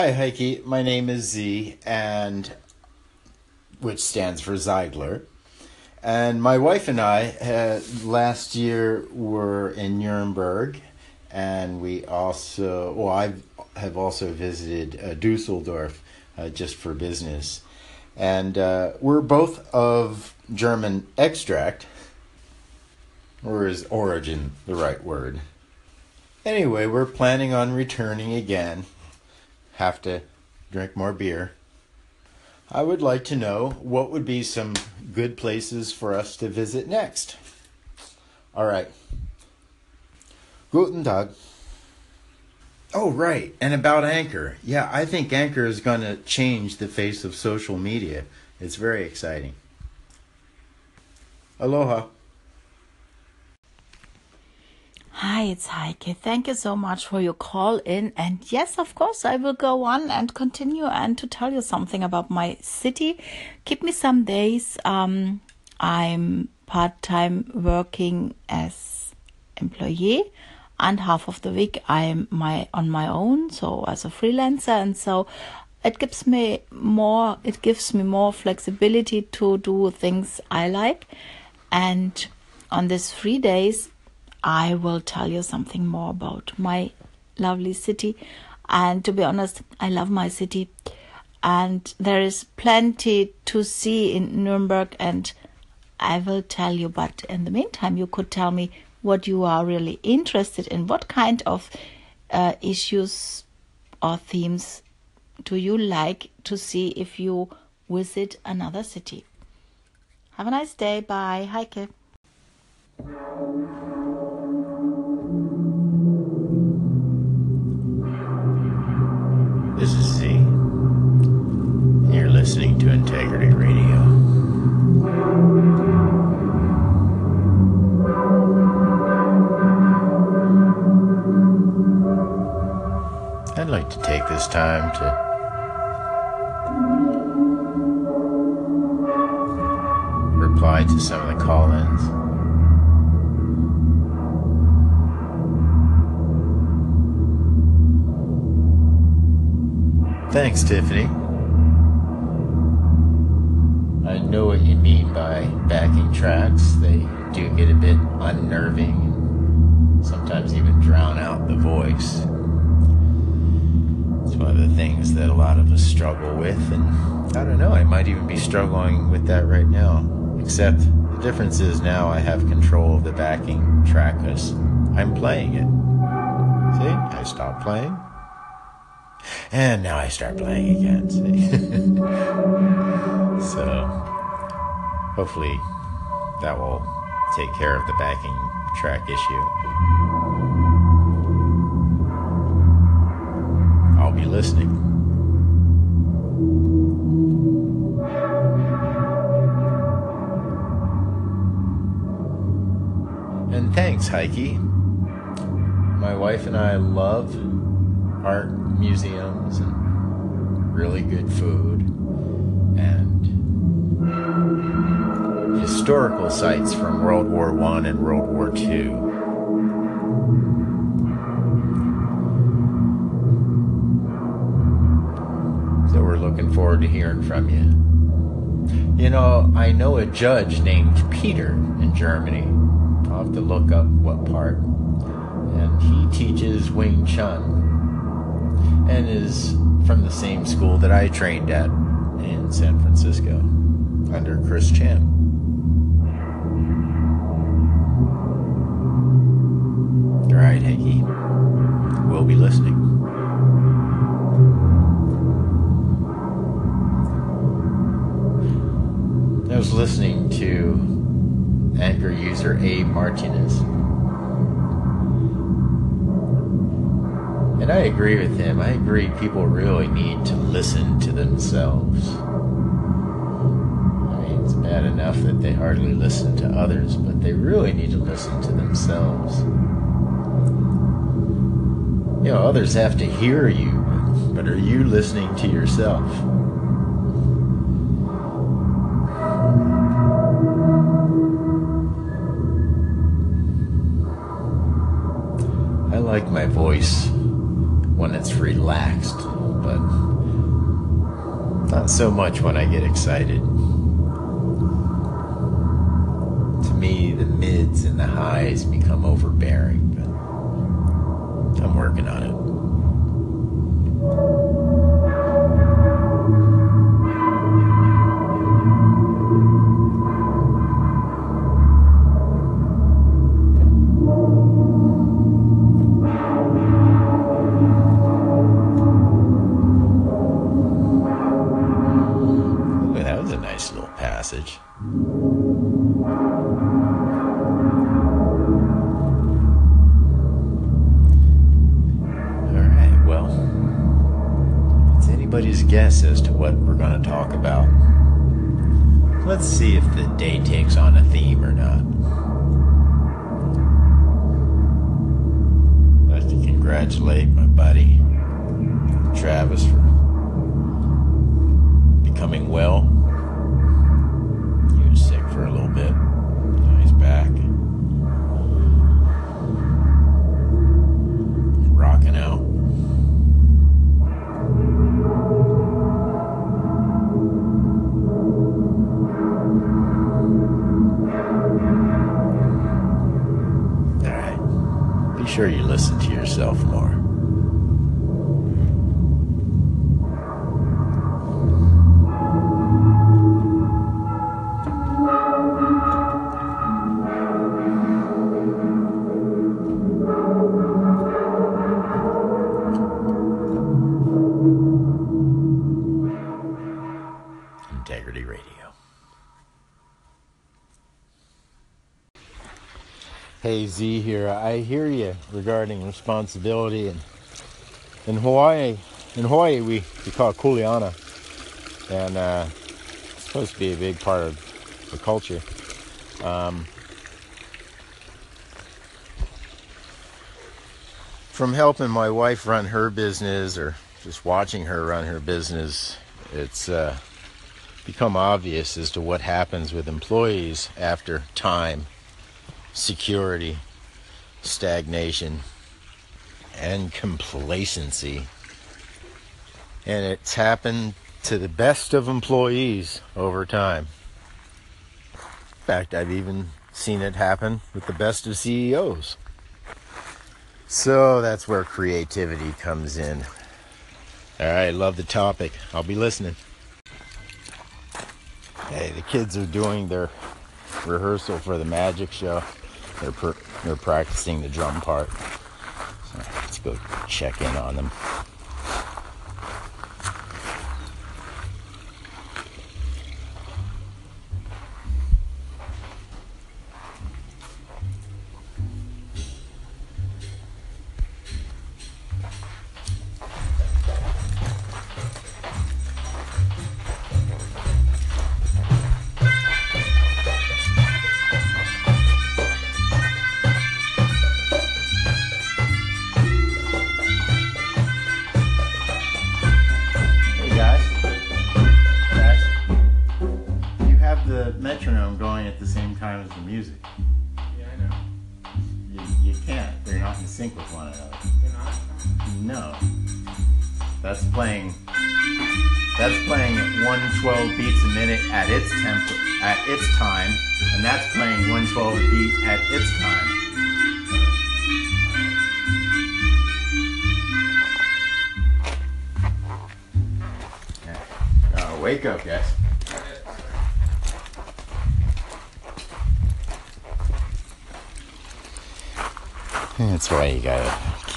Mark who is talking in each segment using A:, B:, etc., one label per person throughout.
A: Hi, Heike. My name is Z, and which stands for Zeigler. And my wife and I had, last year were in Nuremberg, and we also, well, I have also visited uh, Dusseldorf uh, just for business. And uh, we're both of German extract, or is origin the right word? Anyway, we're planning on returning again have to drink more beer. I would like to know what would be some good places for us to visit next. All right. Guten Tag. Oh, right. And about Anchor. Yeah, I think Anchor is going to change the face of social media. It's very exciting. Aloha.
B: Hi, it's Heike. Thank you so much for your call in. And yes, of course, I will go on and continue and to tell you something about my city. Give me some days. Um, I'm part time working as employee and half of the week I'm my on my own, so as a freelancer and so it gives me more it gives me more flexibility to do things I like and on these three days I will tell you something more about my lovely city. And to be honest, I love my city. And there is plenty to see in Nuremberg, and I will tell you. But in the meantime, you could tell me what you are really interested in. What kind of uh, issues or themes do you like to see if you visit another city? Have a nice day. Bye. Heike.
A: This is Z. You're listening to Integrity Radio. I'd like to take this time to Thanks, Tiffany. I know what you mean by backing tracks. They do get a bit unnerving and sometimes even drown out the voice. It's one of the things that a lot of us struggle with, and I don't know, I might even be struggling with that right now. Except the difference is now I have control of the backing track I'm playing it. See, I stopped playing, and now I start playing again. so hopefully that will take care of the backing track issue. I'll be listening. And thanks, Heike. My wife and I love art museums and really good food and historical sites from World War One and World War Two. So we're looking forward to hearing from you. You know, I know a judge named Peter in Germany. I'll have to look up what part. And he teaches Wing Chun and is from the same school that I trained at in San Francisco under Chris Chan. All right, Hanky. We'll be listening. I was listening to Anchor user A. Martinez. And I agree with him. I agree people really need to listen to themselves. I mean, it's bad enough that they hardly listen to others, but they really need to listen to themselves. You know, others have to hear you, but are you listening to yourself? I like my voice when it's relaxed, but not so much when I get excited. To me, the mids and the highs become overbearing, but I'm working on it. Let's see if the day takes on a theme or not. I'd like to congratulate my buddy Travis for becoming well. He was sick for a little bit. Now he's back. Rocking out. Sure you listen to yourself more. Here. I hear you regarding responsibility and in Hawaii. In Hawaii, we, we call it kuleana, and uh, it's supposed to be a big part of the culture. Um, from helping my wife run her business or just watching her run her business, it's uh, become obvious as to what happens with employees after time, security, stagnation, and complacency. And it's happened to the best of employees over time. In fact, I've even seen it happen with the best of CEOs. So that's where creativity comes in. All right, love the topic. I'll be listening. Hey, the kids are doing their rehearsal for the magic show. They're pr- they're practicing the drum part. So let's go check in on them.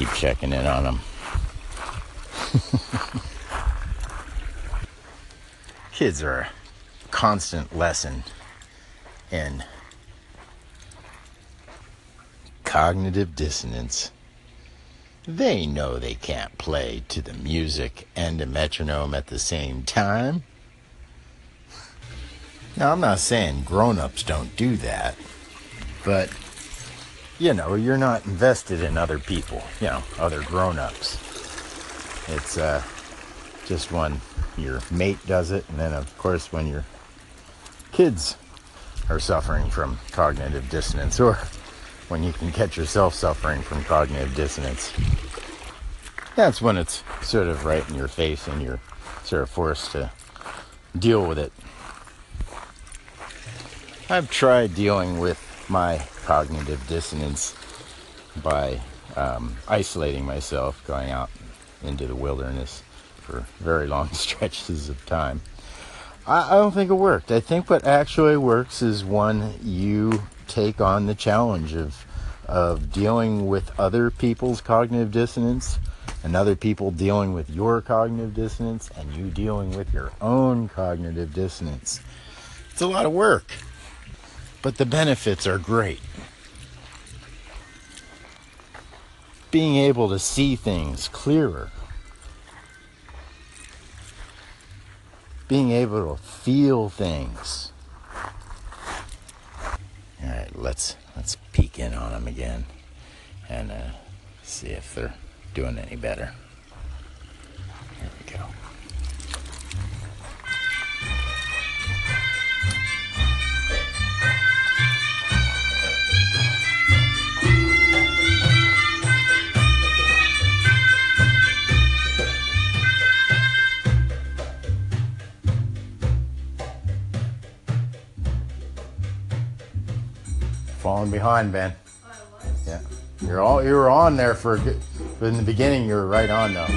A: Keep checking in on them. Kids are a constant lesson in cognitive dissonance. They know they can't play to the music and a metronome at the same time. Now, I'm not saying grown ups don't do that, but you know, you're not invested in other people, you know, other grown ups. It's uh, just when your mate does it, and then, of course, when your kids are suffering from cognitive dissonance, or when you can catch yourself suffering from cognitive dissonance. That's when it's sort of right in your face and you're sort of forced to deal with it. I've tried dealing with my cognitive dissonance by um, isolating myself, going out into the wilderness for very long stretches of time. I, I don't think it worked. I think what actually works is when you take on the challenge of of dealing with other people's cognitive dissonance and other people dealing with your cognitive dissonance and you dealing with your own cognitive dissonance. It's a lot of work, but the benefits are great. Being able to see things clearer, being able to feel things. All right, let's let's peek in on them again and uh, see if they're doing any better. Here we go. Falling behind, Ben. Yeah, you're all you were on there for but in the beginning you were right on though.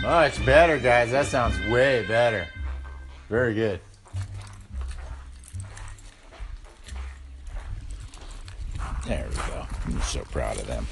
A: Much better, guys. That sounds way better. Very good. There we go. I'm so proud of them.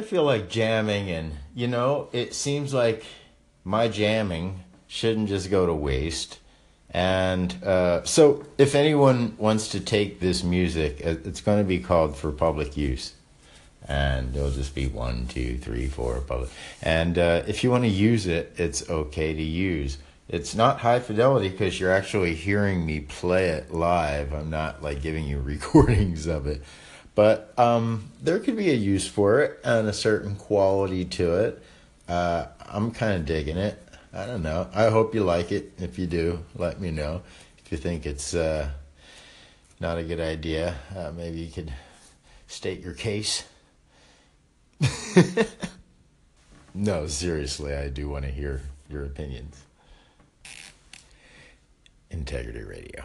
A: I feel like jamming, and you know, it seems like my jamming shouldn't just go to waste. And uh, so, if anyone wants to take this music, uh, it's going to be called for public use. And it'll just be one, two, three, four public. And uh, if you want to use it, it's okay to use. It's not high fidelity because you're actually hearing me play it live. I'm not like giving you recordings of it. But um, there could be a use for it and a certain quality to it. Uh, I'm kind of digging it. I don't know. I hope you like it. If you do, let me know. If you think it's uh, not a good idea, uh, maybe you could state your case. no, seriously, I do want to hear your opinions. Integrity Radio.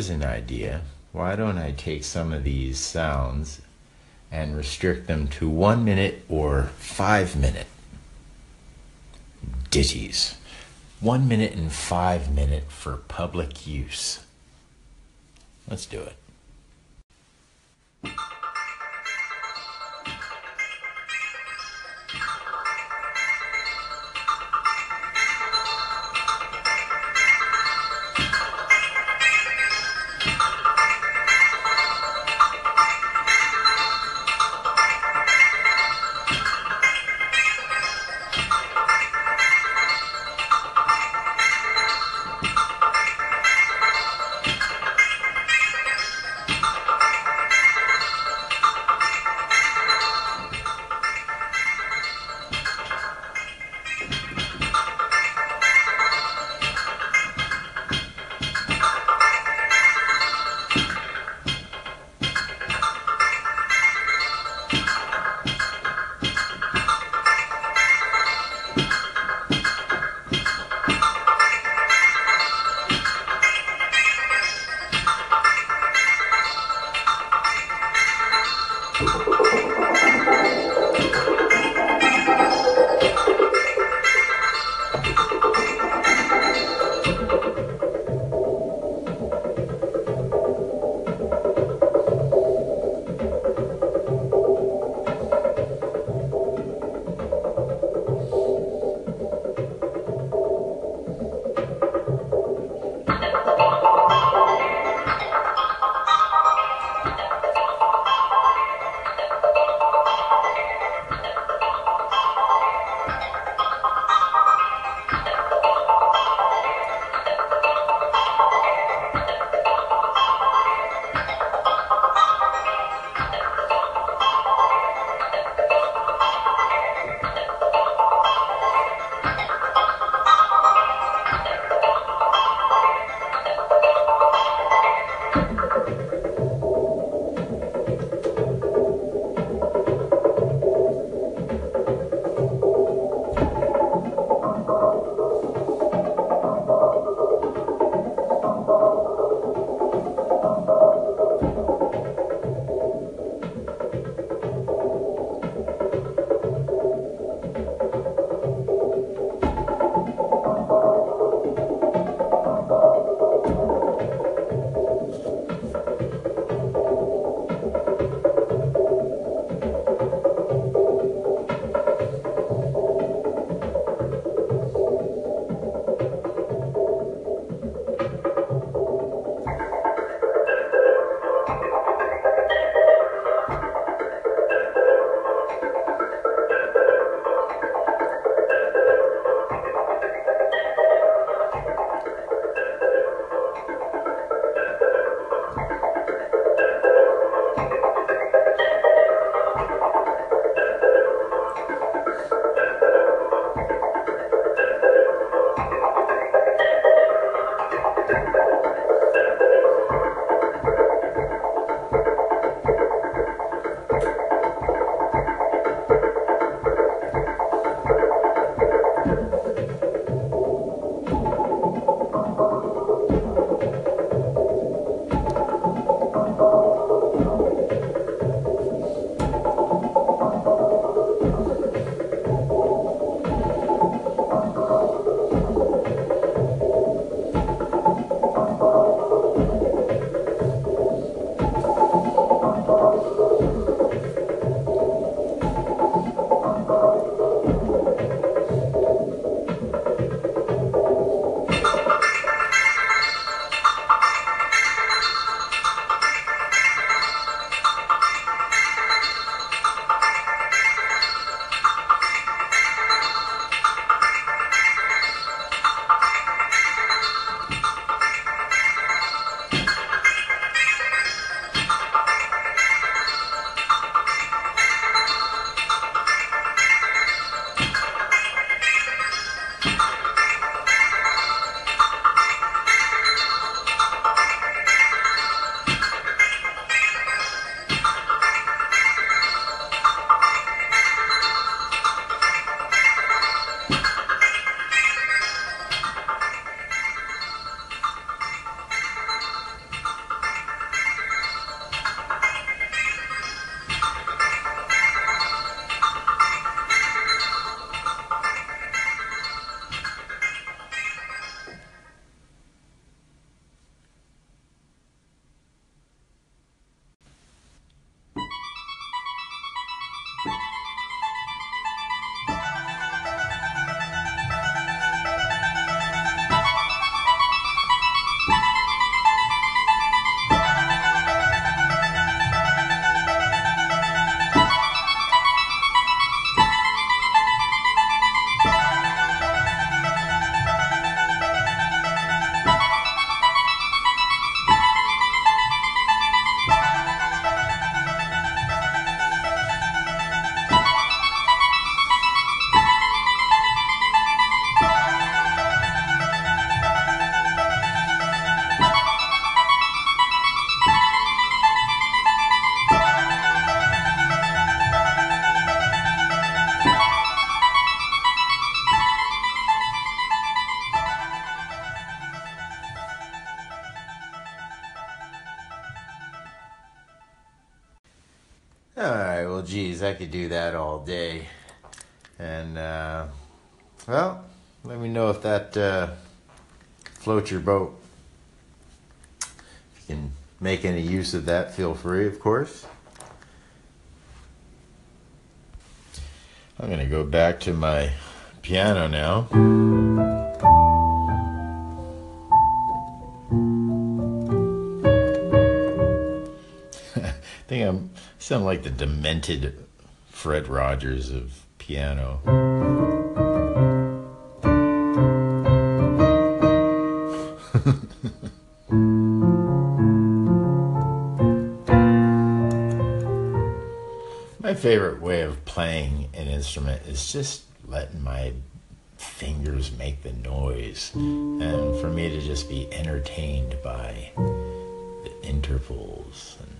A: Here's an idea. Why don't I take some of these sounds and restrict them to one minute or five minute ditties? One minute and five minute for public use. Let's do it. Geez, I could do that all day. And, uh, well, let me know if that uh, floats your boat. If you can make any use of that, feel free, of course. I'm going to go back to my piano now. Sound like the demented Fred Rogers of piano. My favorite way of playing an instrument is just letting my fingers make the noise and for me to just be entertained by the intervals and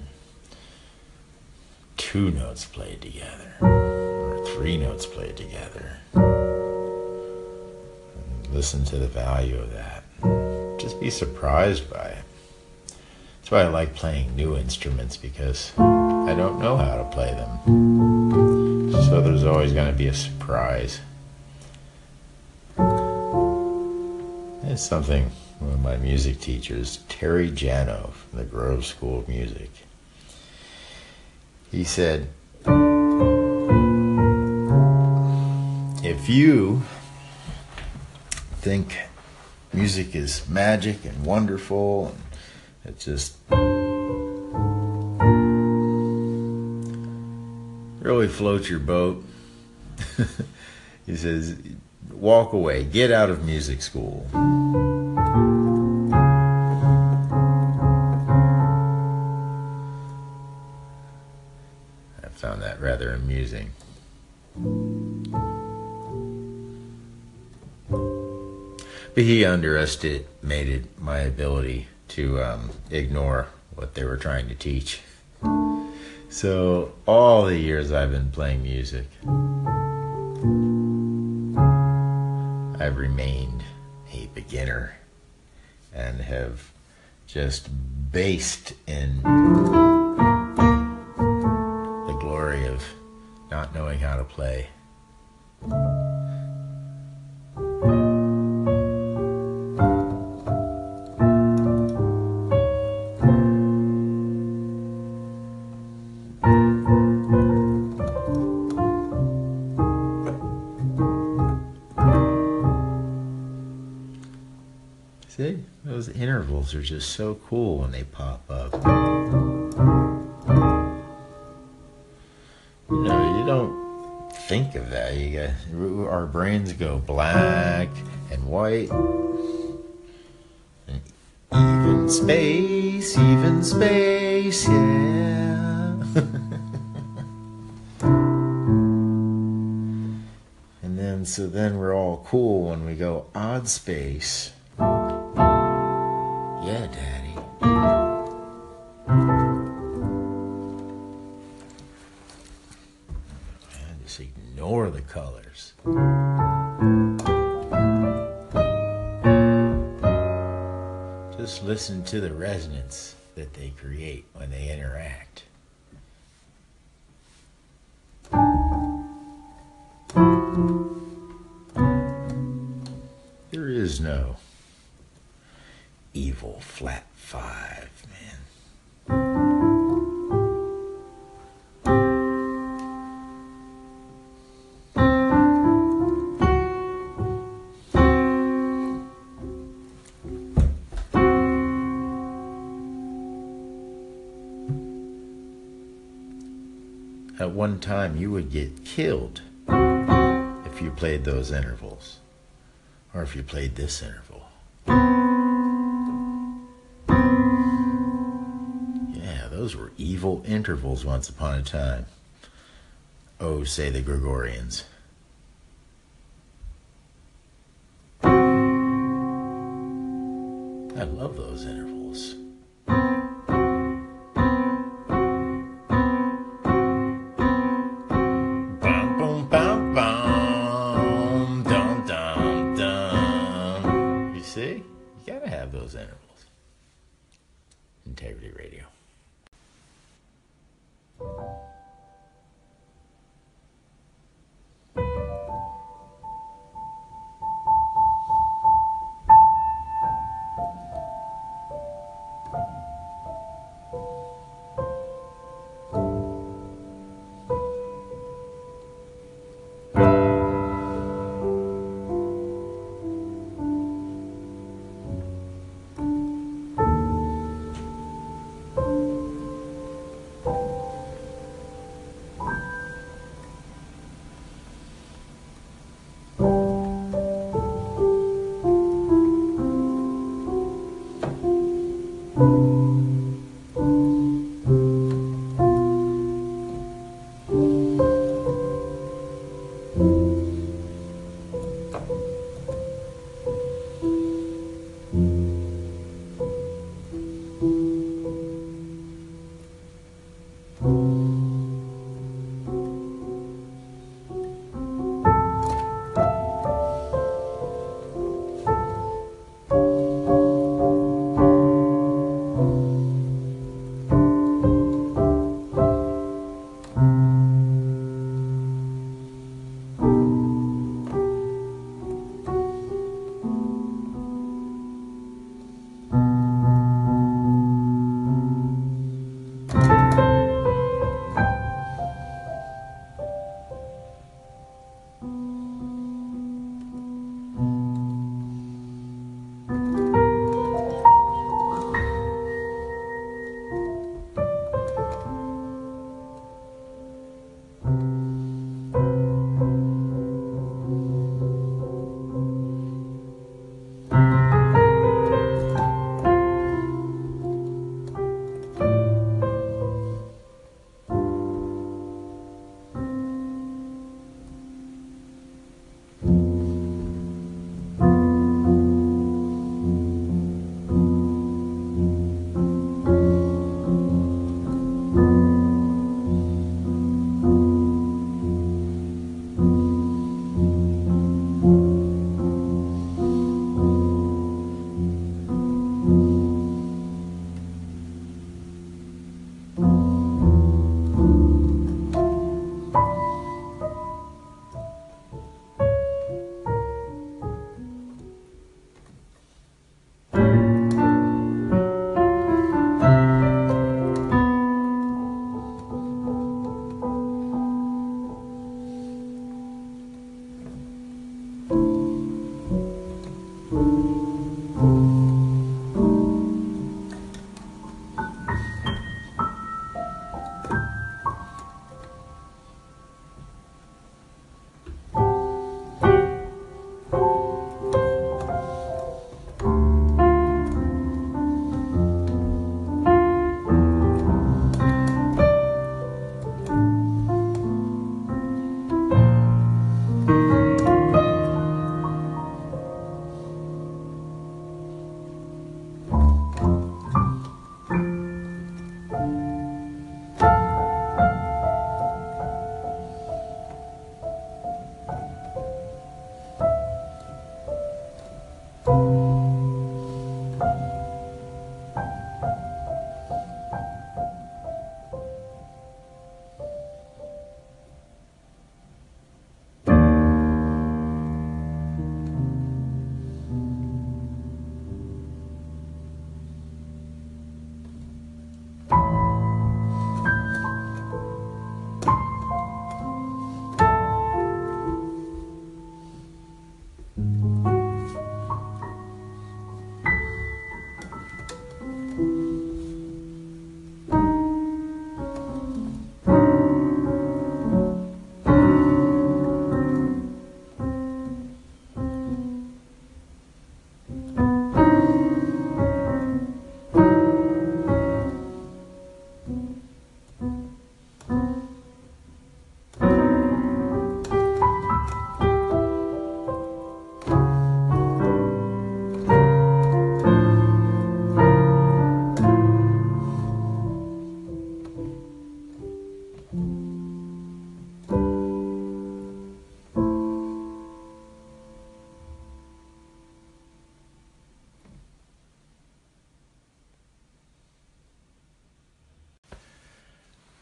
A: two notes played together or three notes played together. And listen to the value of that. Just be surprised by it. That's why I like playing new instruments because I don't know how to play them. So there's always going to be a surprise. It's something one of my music teachers, Terry Jano from the Grove School of Music, he said, if you think music is magic and wonderful and it just really floats your boat, he says, walk away, get out of music school. He underestimated my ability to um, ignore what they were trying to teach. So, all the years I've been playing music, I've remained a beginner and have just based in the glory of not knowing how to play. Are just so cool when they pop up. You know, you don't think of that. You got our brains go black and white. And even space, even space, yeah. and then, so then we're all cool when we go odd space. Ignore the colors. Just listen to the resonance that they create when they interact. There is no evil flat five, time, you would get killed if you played those intervals, or if you played this interval. Yeah, those were evil intervals once upon a time. Oh, say the Gregorians.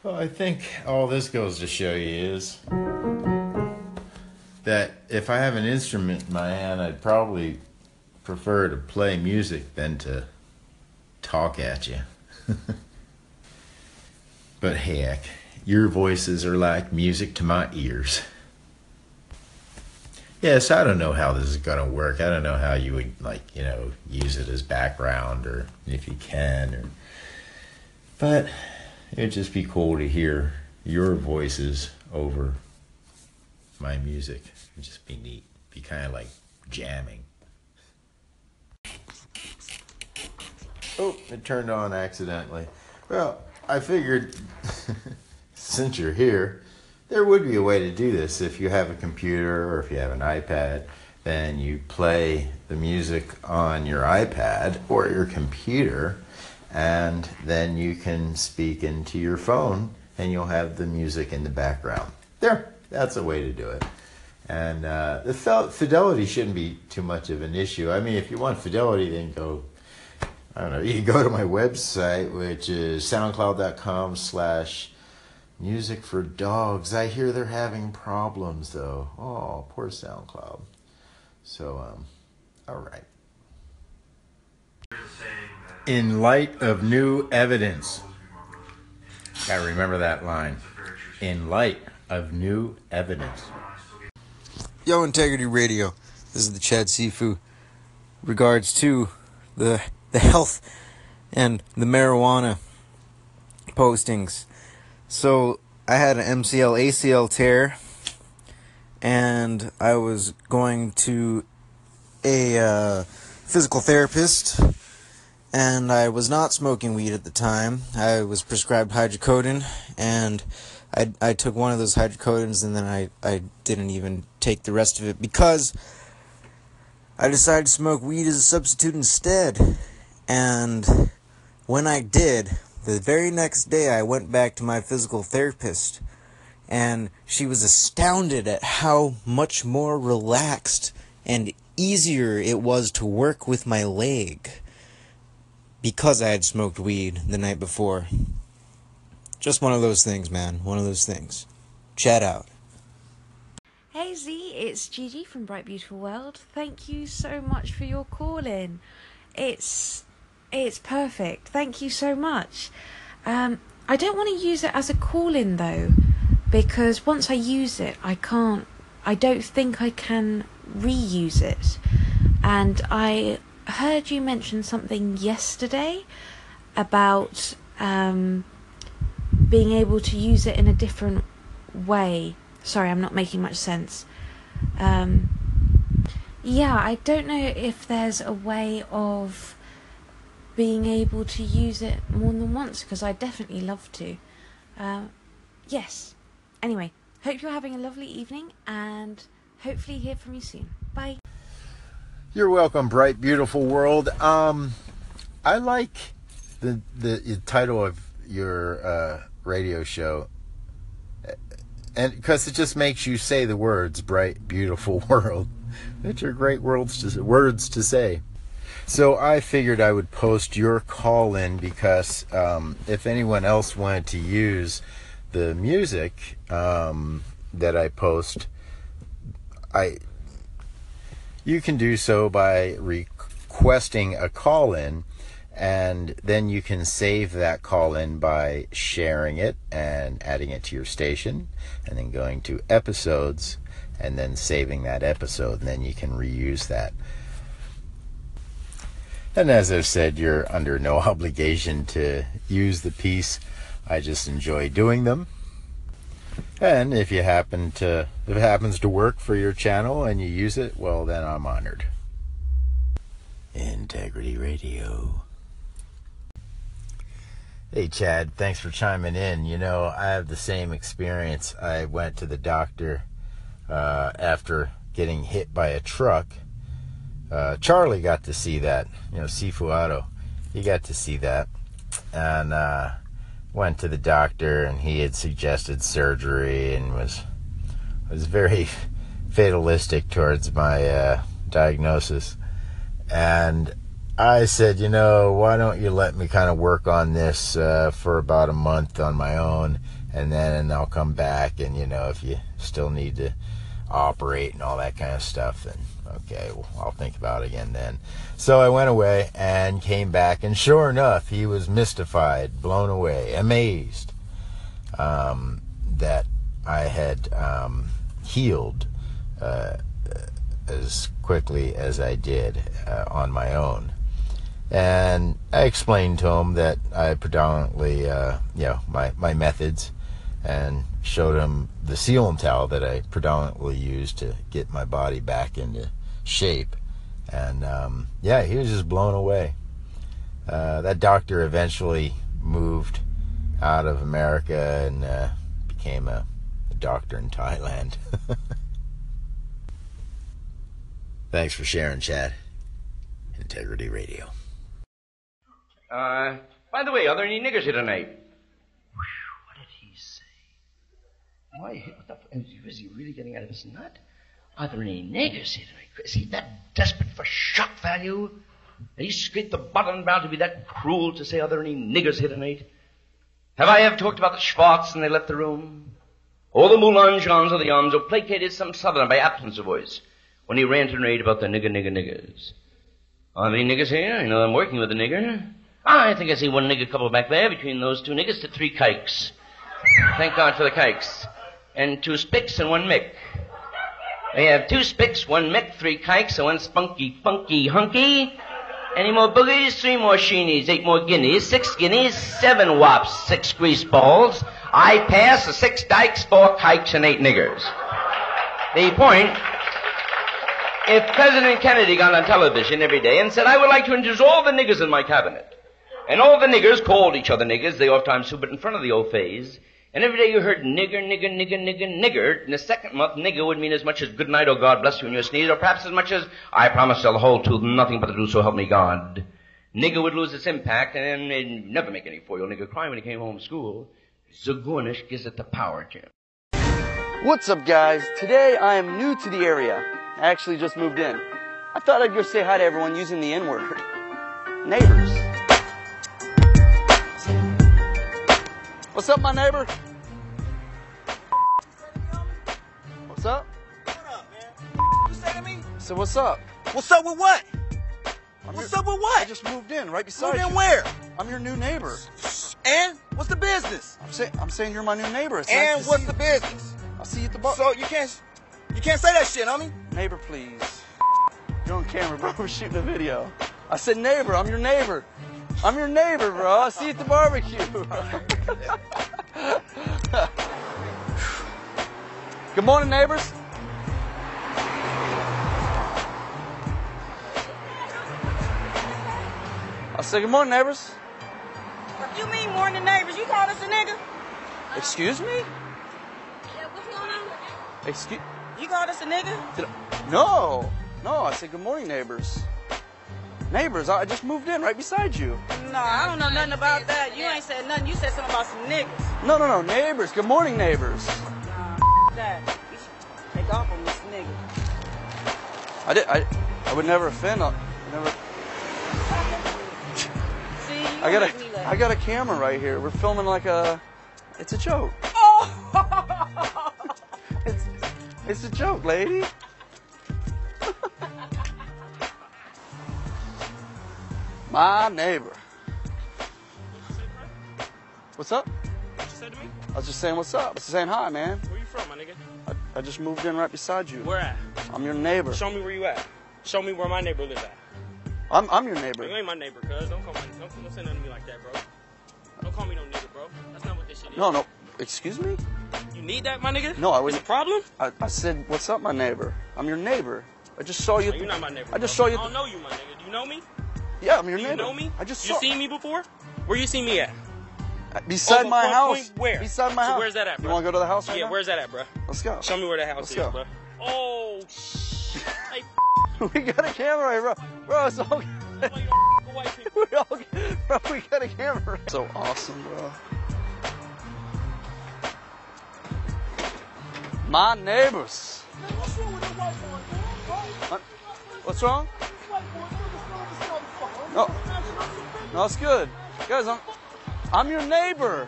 A: Well, I think all this goes to show you is that if I have an instrument in my hand, I'd probably prefer to play music than to talk at you. but heck, your voices are like music to my ears. Yes, I don't know how this is going to work. I don't know how you would like, you know, use it as background or if you can or but it'd just be cool to hear your voices over my music. It'd just be neat. Be kind of like jamming. Oh, it turned on accidentally. Well, I figured since you're here, there would be a way to do this. If you have a computer or if you have an iPad, then you play the music on your iPad or your computer, and then you can speak into your phone and you'll have the music in the background. There, that's a way to do it. And uh, the fidelity shouldn't be too much of an issue. I mean, if you want fidelity, then go I don't know. You can go to my website, which is soundcloud.com slash music for dogs. I hear they're having problems, though. Oh, poor SoundCloud. So, um, all right. In light of new evidence. Gotta remember that line. In light of new evidence.
C: Yo, Integrity Radio. This is the Chad Sifu. Regards to the the health and the marijuana postings. So I had an MCL ACL tear, and I was going to a uh, physical therapist, and I was not smoking weed at the time. I was prescribed hydrocodone, and I I took one of those hydrocodones, and then I I didn't even take the rest of it because I decided to smoke weed as a substitute instead. And when I did, the very next day I went back to my physical therapist, and she was astounded at how much more relaxed and easier it was to work with my leg because I had smoked weed the night before. Just one of those things, man. One of those things. Chad out.
D: Hey Z, it's Gigi from Bright Beautiful World. Thank you so much for your call in. It's it's perfect. Thank you so much. Um, I don't want to use it as a call in though, because once I use it, I can't, I don't think I can reuse it. And I heard you mention something yesterday about um, being able to use it in a different way. Sorry, I'm not making much sense. Um, yeah, I don't know if there's a way of being able to use it more than once because I definitely love to. Uh, yes. Anyway, hope you're having a lovely evening and hopefully hear from you soon. Bye.
A: You're welcome, bright, beautiful world. Um, I like the the title of your uh, radio show, and because it just makes you say the words "bright, beautiful world," which are great words to words to say. So I figured I would post your call in because um, if anyone else wanted to use the music um, that I post, I you can do so by requesting a call in and then you can save that call in by sharing it and adding it to your station and then going to episodes and then saving that episode and then you can reuse that and as I've said, you're under no obligation to use the piece. I just enjoy doing them. And if you happen to, if it happens to work for your channel and you use it, well, then I'm honored. Integrity Radio. Hey, Chad, thanks for chiming in. You know, I have the same experience. I went to the doctor uh, after getting hit by a truck uh, Charlie got to see that. You know, Sifu Auto, he got to see that, and uh, went to the doctor, and he had suggested surgery, and was was very fatalistic towards my uh, diagnosis. And I said, you know, why don't you let me kind of work on this uh, for about a month on my own, and then I'll come back, and you know, if you still need to operate and all that kind of stuff, And okay, well, I'll think about it again then. So I went away and came back, and sure enough, he was mystified, blown away, amazed um, that I had um, healed uh, as quickly as I did uh, on my own. And I explained to him that I predominantly, uh, you know, my, my methods and showed him the seal and towel that I predominantly use to get my body back into shape. And um, yeah, he was just blown away. Uh, that doctor eventually moved out of America and uh, became a, a doctor in Thailand. Thanks for sharing, Chad. Integrity Radio.
E: Uh, by the way, are there any niggers here tonight?
F: What did he say? Why, what the, f- is he really getting out of his nut? Are there any niggers here? Is he that desperate for shock value? That he scraped the bottom bound to be that cruel to say, are there any niggers here tonight? Have I ever talked about the Schwartz and they left the room? Or the Moulin Jeans or the Arms who placated some southerner by absence of voice when he ranted and raved about the nigger, nigger, niggers? Are there any niggers here? You know I'm working with a nigger. Ah, I think I see one nigger couple back there between those two niggers to three kikes. Thank God for the kikes. And two spicks and one mick. They have two spicks, one mick, three kikes, and one spunky, funky, hunky. Any more boogies? Three more sheenies, eight more guineas, six guineas, seven wops, six grease balls. I pass the six dykes, four kikes, and eight niggers. The point, if President Kennedy got on television every day and said, I would like to introduce all the niggers in my cabinet, and all the niggers called each other niggers, they oftentimes but in front of the old phase, and every day you heard nigger, nigger, nigger, nigger, nigger. In the second month, nigger would mean as much as good night or God bless you in your sneeze, or perhaps as much as I promise the whole truth, nothing but the truth, so help me God. Nigger would lose its impact, and it'd never make any four-year-old nigger cry when he came home from school. Zagornish gives it the power, Jim.
G: What's up, guys? Today I am new to the area. I actually just moved in. I thought I'd go say hi to everyone using the N word. Neighbors. What's up, my neighbor? What's up?
H: You say to me?
G: So what's up?
H: What's up with what?
G: I'm
H: What's
G: your-
H: up with what?
G: I just moved in right beside you.
H: Moved in
G: you.
H: where?
G: I'm your new neighbor.
H: And what's the business?
G: I'm saying I'm saying you're my new neighbor. It's
H: and
G: to
H: what's the business?
G: I'll see you at the bar.
H: So you can't you can't say that shit, homie.
G: Neighbor, please. You're on camera, bro. We're shooting a video. I said neighbor. I'm your neighbor. I'm your neighbor, bro. I'll see you at the barbecue. Good morning, neighbors. I said good morning, neighbors.
I: What you mean than neighbors? You call us a nigga?
G: Excuse me?
I: Yeah, what's going on?
G: Excuse?
I: You called us a nigga?
G: I- No, no. I said good morning, neighbors. Neighbors, I just moved in right beside you.
I: No, I don't know nothing about that. You ain't said nothing. You said something about some niggas.
G: No, no, no, neighbors. Good morning, neighbors.
I: Nah, that. You should take off on this nigga.
G: I did. I, I would never offend. I never.
I: See, you
G: I got a. I got a camera right here. We're filming like a. It's a joke.
I: Oh!
G: It's. It's a joke, lady. My neighbor. What's up?
J: What you said to me?
G: I was just saying what's up. I was saying hi, man.
J: Where you from, my nigga?
G: I, I just moved in right beside you.
J: Where at?
G: I'm your neighbor.
J: Show me where you at. Show me where my neighbor lives at.
G: I'm, I'm your neighbor.
J: You ain't my neighbor, cuz. Don't call my, don't, don't say nothing to me like that, bro. Don't call me no nigga, bro. That's not what this shit is.
G: No, no. Excuse me?
J: You need that, my nigga?
G: No, I
J: It's
G: wouldn't.
J: a problem?
G: I, I said, what's up, my neighbor? I'm your neighbor. I just saw you.
J: No, you're not my neighbor.
G: I just
J: bro.
G: saw you.
J: I don't know you, my nigga. Do you know me?
G: Yeah, I'm your
J: Do you know me?
G: I just
J: You seen me before? Where you seen me at?
G: Uh, beside
J: Oh,
G: my
J: point,
G: house.
J: point, where?
G: Beside my
J: So
G: house.
J: where's that at,
G: You want to go to the house right
J: yeah,
G: now?
J: where's that at, bro?
G: Let's go.
J: Show me where the house
G: Let's
J: is,
G: go.
J: bro. Oh,
G: we got a camera bro. Bro, it's all good.
J: f- you white people.
G: we all. Bro, we got a camera. So awesome, bro. My neighbors. What? What's wrong? No, no, it's good, guys. I'm, I'm your neighbor.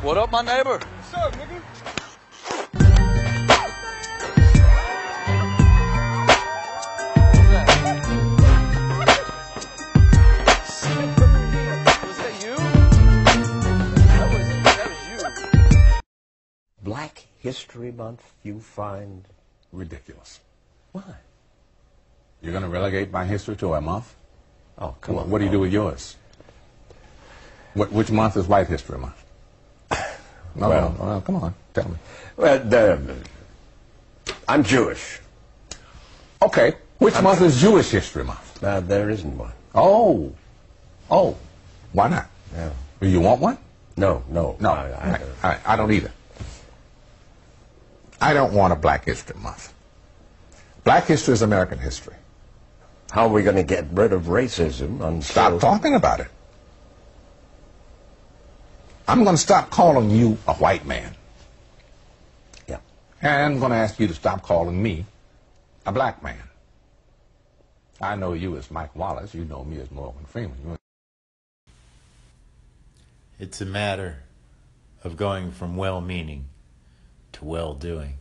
G: What up, my neighbor?
H: What's up, nigga?
K: Black History Month you find
L: ridiculous. Why? You're going to relegate my history to a month?
K: Oh, come on.
L: What do you do with yours? What, which month is White History Month? No,
K: Well-
L: no, well, come on, tell me.
K: Well, the, I'm Jewish.
L: Okay, which
K: I'm-
L: month is Jewish History Month?
K: Uh, there isn't one.
L: Oh, oh, why not?
K: Yeah.
L: Do you want one?
K: No, no.
L: No,
K: I, I,
L: I don't either. I don't want a Black History Month. Black history is American history.
K: How are we going to get rid of racism until...
L: Stop talking about it. I'm going to stop calling you a white man.
K: Yeah.
L: And I'm going to ask you to stop calling me a black man. I know you as Mike Wallace. You know me as Morgan Freeman. You-
A: It's a matter of going from well meaning to well doing.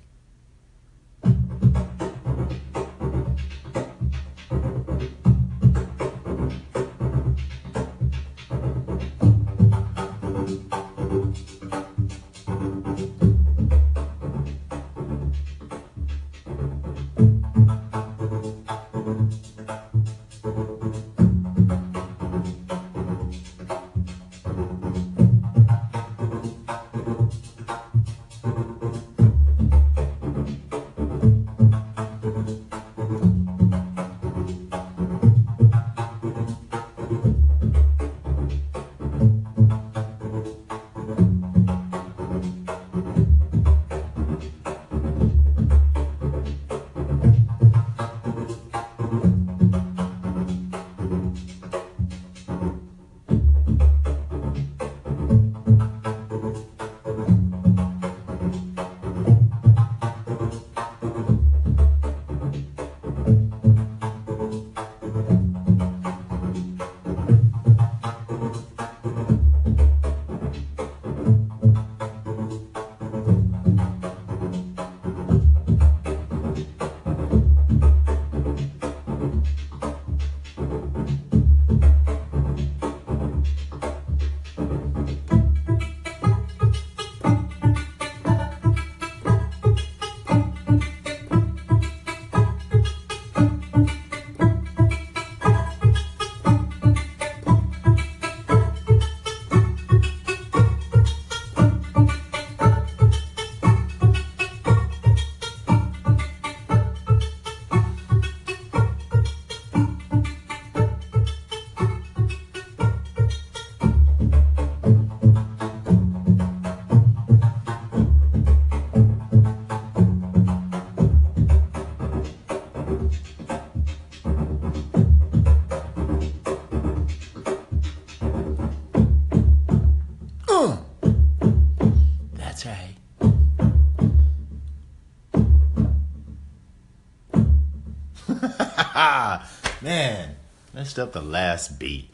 A: Messed up the last beat.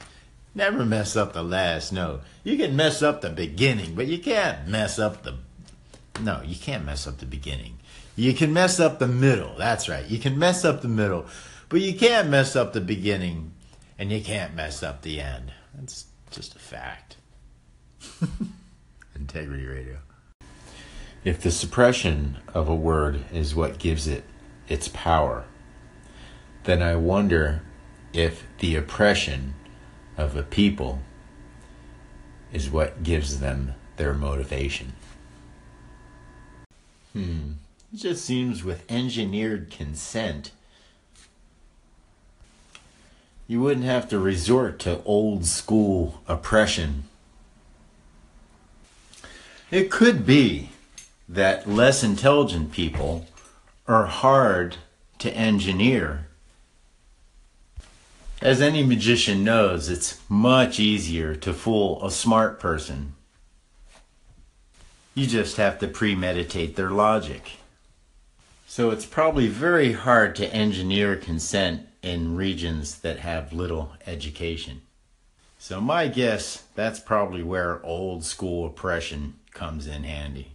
A: Never mess up the last note. You can mess up the beginning, but you can't mess up the. No, you can't mess up the beginning. You can mess up the middle. That's right. You can mess up the middle, but you can't mess up the beginning, and you can't mess up the end. That's just a fact. Integrity Radio. If the suppression of a word is what gives it its power, then I wonder if the oppression of a people is what gives them their motivation. Hmm. It just seems with engineered consent, you wouldn't have to resort to old school oppression. It could be that less intelligent people are hard to engineer. As any magician knows, it's much easier to fool a smart person. You just have to premeditate their logic. So it's probably very hard to engineer consent in regions that have little education. So my guess that's probably where old school oppression comes in handy.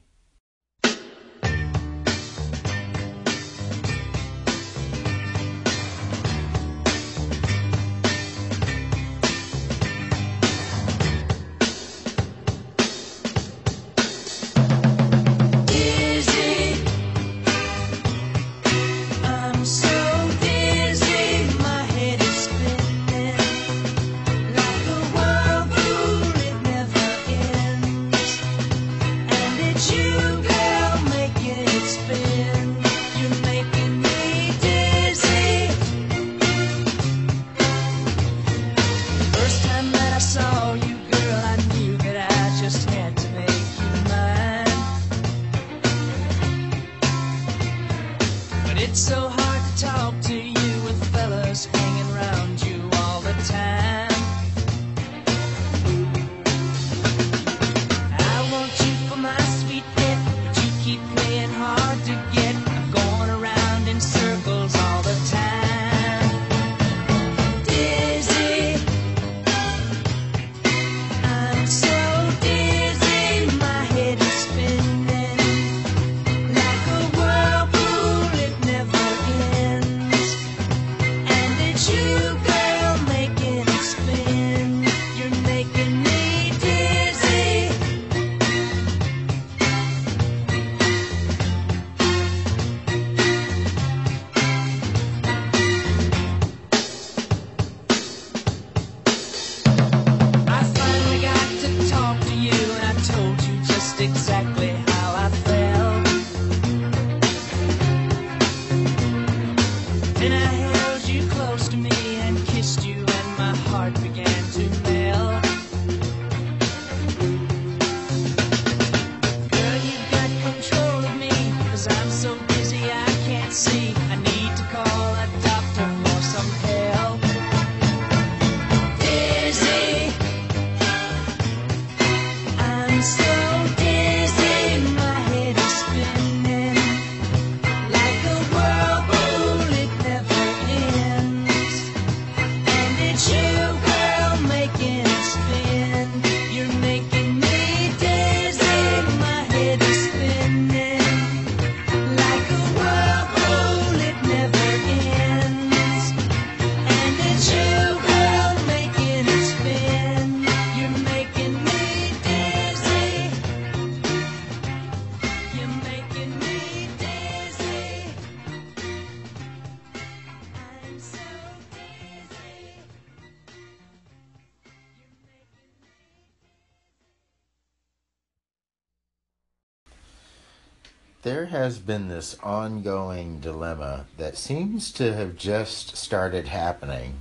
A: Has been this ongoing dilemma that seems to have just started happening.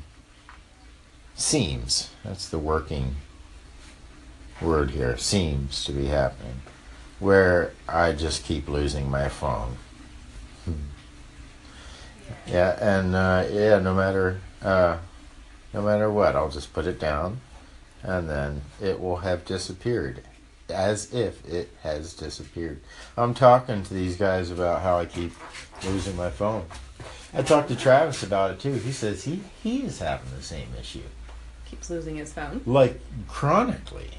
A: Seems. That's the working word here. Seems to be happening. Where I just keep losing my phone. Yeah, and uh, yeah, no matter uh, no matter what, I'll just put it down, and then it will have disappeared, as if it has disappeared. I'm talking to these guys about how I keep losing my phone. I talked to Travis about it too. He says he he is having the same issue,
M: Keeps losing his phone.
A: like chronically,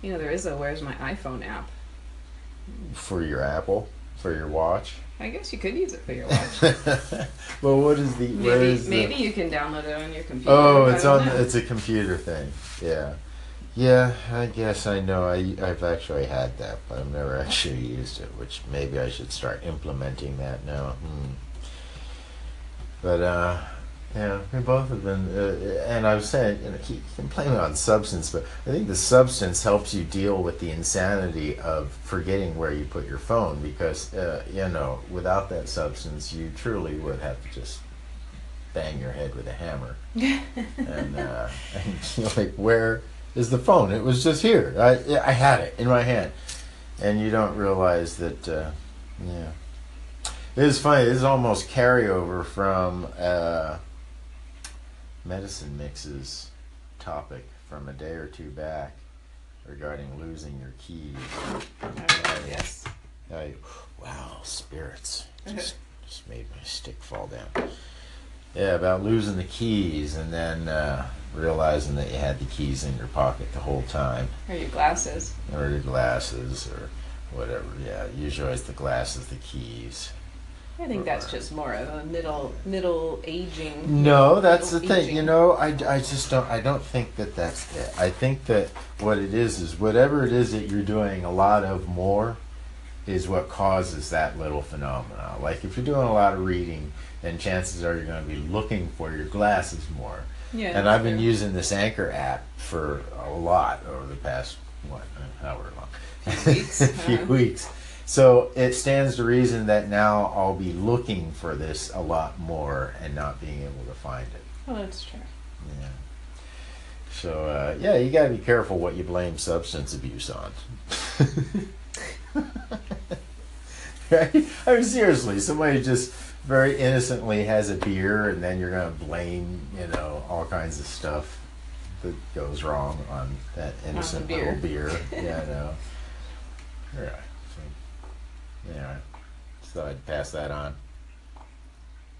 M: You know, there is a Where's My iPhone app.
A: for your Apple, for your watch.
M: I guess you could use it for your watch.
A: well, what is the
M: maybe
A: is the-
M: you can download it on your computer.
A: Oh, it's on.
M: know.
A: It's a computer thing. Yeah, yeah. I guess I know. I I've actually had that, but I've never actually used it. Which maybe I should start implementing that now. Hmm. But uh, yeah, we both have been. Uh, and I was saying, you know, he can blame it on substance, but I think the substance helps you deal with the insanity of forgetting where you put your phone because uh, you know, without that substance, you truly would have to just bang your head with a hammer and, uh, and like, where is the phone? It was just here. I I had it in my hand, and you don't realize that. Uh, yeah, it is funny. This is almost carryover from uh, medicine mixes topic from a day or two back regarding losing your keys.
M: yes.
A: I, wow, spirits just just made my stick fall down. Yeah, about losing the keys and then uh, realizing that you had the keys in your pocket the whole time,
M: Or your glasses.
A: or your glasses, or whatever. Yeah, usually it's the glasses, the keys.
M: I think that's just more of a middle middle aging.
A: No, that's the thing. You know, I, I just don't. I don't think that that's it. I think that what it is is whatever it is that you're doing a lot of more is what causes that little phenomena. Like if you're doing a lot of reading, then chances are you're going to be looking for your glasses more.
M: Yeah,
A: and I've been
M: true.
A: using this Anchor app for a lot over the past what however long,
M: Few weeks,
A: a few
M: uh-huh.
A: weeks. So it stands to reason that now I'll be looking for this a lot more and not being able to find it.
M: Oh, that's true.
A: Yeah. So uh, yeah, you got to be careful what you blame substance abuse on. right? I mean, seriously, somebody just very innocently has a beer, and then you're gonna blame, you know, all kinds of stuff that goes wrong on that innocent
M: beer.
A: little beer. yeah, I know. All right. So, yeah. Just thought I'd pass that on.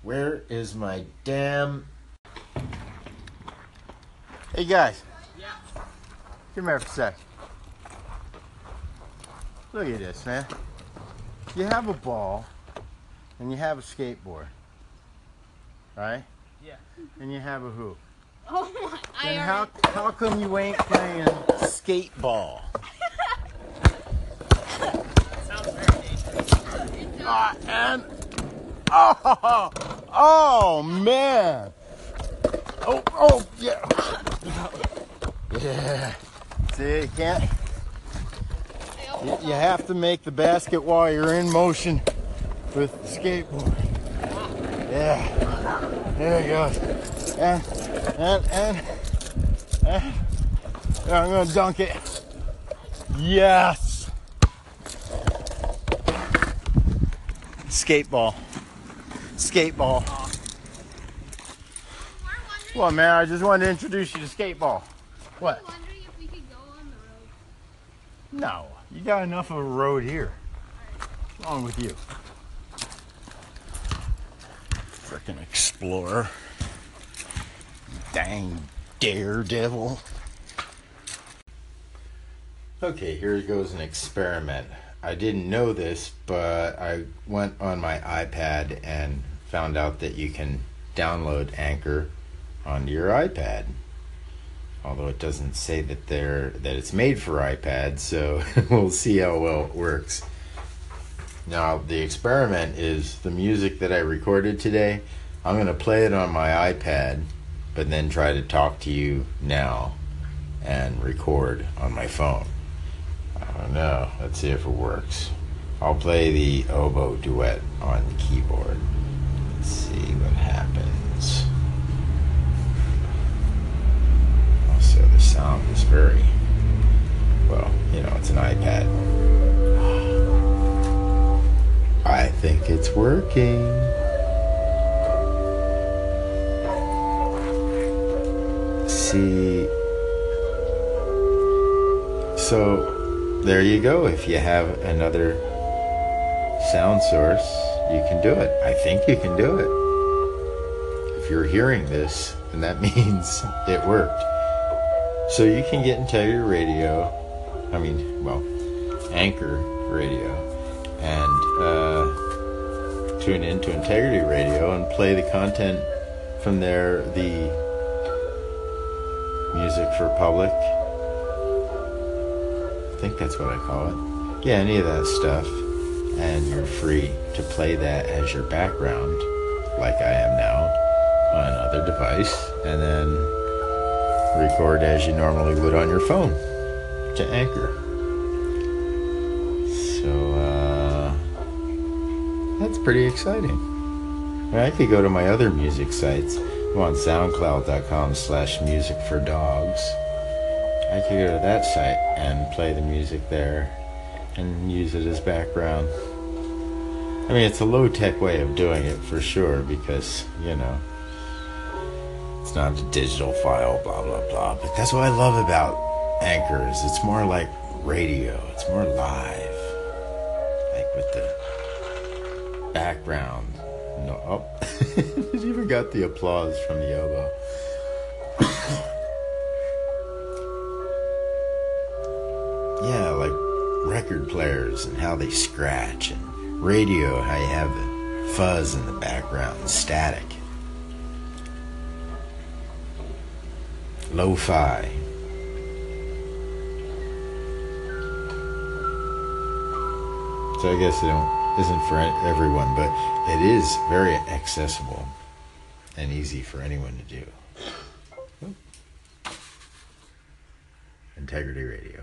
A: Where is my damn Hey guys. Come here for a sec. Look at this, man. You have a ball and you have a skateboard. Right?
J: Yeah.
A: And you have a hoop.
N: Oh my! I
A: Then
N: already.
A: how how come you ain't playing skate ball? Ah, and oh, oh man. Oh, oh, yeah. Yeah. See, you can't. You, you have to make the basket while you're in motion with the skateboard. Yeah. There you go. And, and, and Eh, I'm gonna dunk it. Yes. Skateball. Skateball. Well, man? I just wanted to introduce you to skateball. What? I was wondering if we could go on the road. No, you got enough of a road here. What's wrong with you? Frickin' explorer. Dang daredevil. Okay, here goes an experiment. I didn't know this, but I went on my iPad and found out that you can download Anchor onto your iPad. Although it doesn't say that they're that it's made for iPad, so we'll see how well it works. Now, the experiment is the music that I recorded today. I'm going to play it on my iPad, but then try to talk to you now and record on my phone. I don't know. Let's see if it works. I'll play the oboe duet on the keyboard. Let's see what happens. Also, the sound is very well, you know, it's an iPad. I think it's working. See. So, there you go. If you have another sound source, you can do it. I think you can do it. If you're hearing this, and that means it worked. So you can get Integrity Radio, I mean, well, Anchor Radio, and uh, tune into Integrity Radio and play the content from there, the music for public. I think that's what I call it. Yeah, any of that stuff. And you're free to play that as your background, like I am now, on another device, and then record as you normally would on your phone to Anchor. That's pretty exciting. I, could go to my other music sites. I'm on soundcloud.com slash music for dogs. I could go to that site and play the music there and use it as background. I mean, it's a low tech way of doing it for sure because, you know, it's not a digital file, blah, blah, blah. But that's what I love about Anchors. It's more like radio, it's more live. Like with the background. No, oh, it even got the applause from the elbow. yeah, like record players and how they scratch, and radio, how you have the fuzz in the background, and static. Lo fi. So I guess it don't, isn't for everyone, but it is very accessible and easy for anyone to do. Integrity Radio.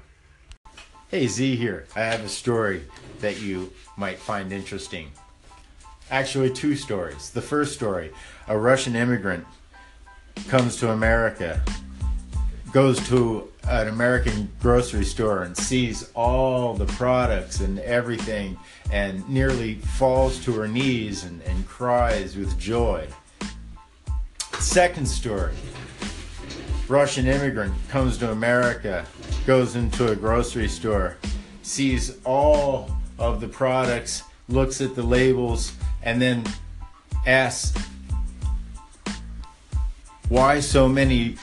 A: Hey, Z here. I have a story that you might find interesting. Actually, two stories. The first story a Russian immigrant comes to America, goes to an American grocery store and sees all the products and everything and nearly falls to her knees and, and cries with joy. Second story Russian immigrant comes to America, goes into a grocery store, sees all of the products, looks at the labels, and then asks, why so many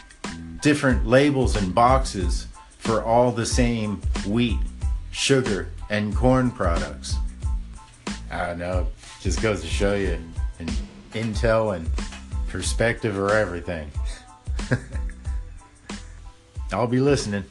A: different labels and boxes for all the same wheat, sugar, and corn products? I know. Just goes to show you, and intel and perspective are everything. I'll be listening.